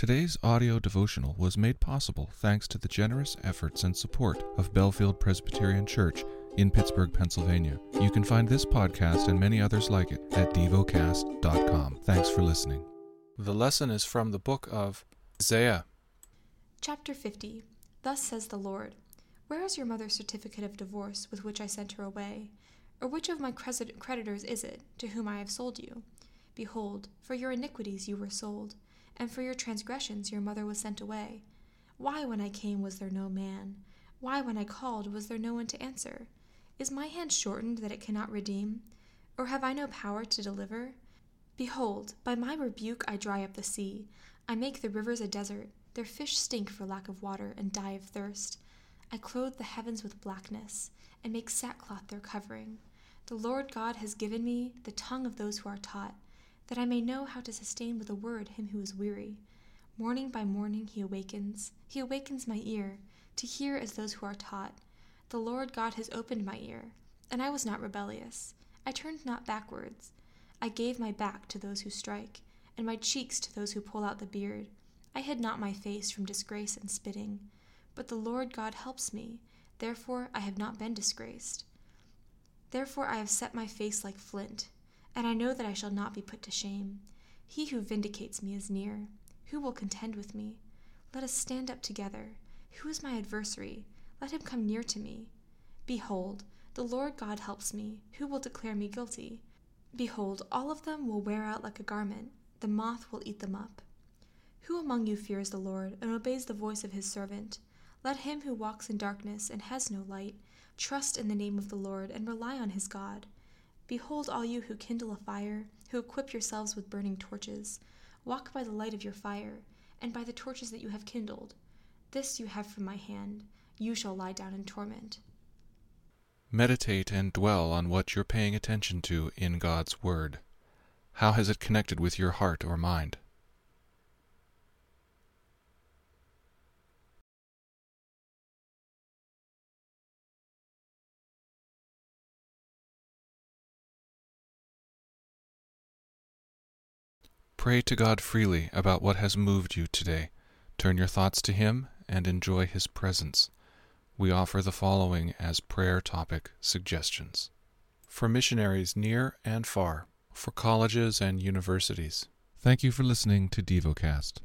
Today's audio devotional was made possible thanks to the generous efforts and support of Bellefield Presbyterian Church in Pittsburgh, Pennsylvania. You can find this podcast and many others like it at devocast.com. Thanks for listening. The lesson is from the book of Isaiah. Chapter 50 Thus says the Lord Where is your mother's certificate of divorce with which I sent her away? Or which of my creditors is it to whom I have sold you? Behold, for your iniquities you were sold and for your transgressions your mother was sent away. Why, when I came, was there no man? Why, when I called, was there no one to answer? Is my hand shortened that it cannot redeem? Or have I no power to deliver? Behold, by my rebuke I dry up the sea. I make the rivers a desert. Their fish stink for lack of water and die of thirst. I clothe the heavens with blackness, and make sackcloth their covering. The Lord God has given me the tongue of those who are taught that I may know how to sustain with a word him who is weary. Morning by morning he awakens, he awakens my ear, to hear as those who are taught. The Lord God has opened my ear, and I was not rebellious. I turned not backwards. I gave my back to those who strike, and my cheeks to those who pull out the beard. I hid not my face from disgrace and spitting. But the Lord God helps me, therefore I have not been disgraced. Therefore I have set my face like flint, and I know that I shall not be put to shame. He who vindicates me is near. Who will contend with me? Let us stand up together. Who is my adversary? Let him come near to me. Behold, the Lord God helps me. Who will declare me guilty? Behold, all of them will wear out like a garment. The moth will eat them up. Who among you fears the Lord and obeys the voice of his servant? Let him who walks in darkness and has no light trust in the name of the Lord and rely on his God. Behold, all you who kindle a fire, who equip yourselves with burning torches, walk by the light of your fire, and by the torches that you have kindled. This you have from my hand. You shall lie down in torment. Meditate and dwell on what you're paying attention to in God's Word. How has it connected with your heart or mind? Pray to God freely about what has moved you today. Turn your thoughts to Him and enjoy His presence. We offer the following as prayer topic suggestions for missionaries near and far, for colleges and universities. Thank you for listening to DevoCast.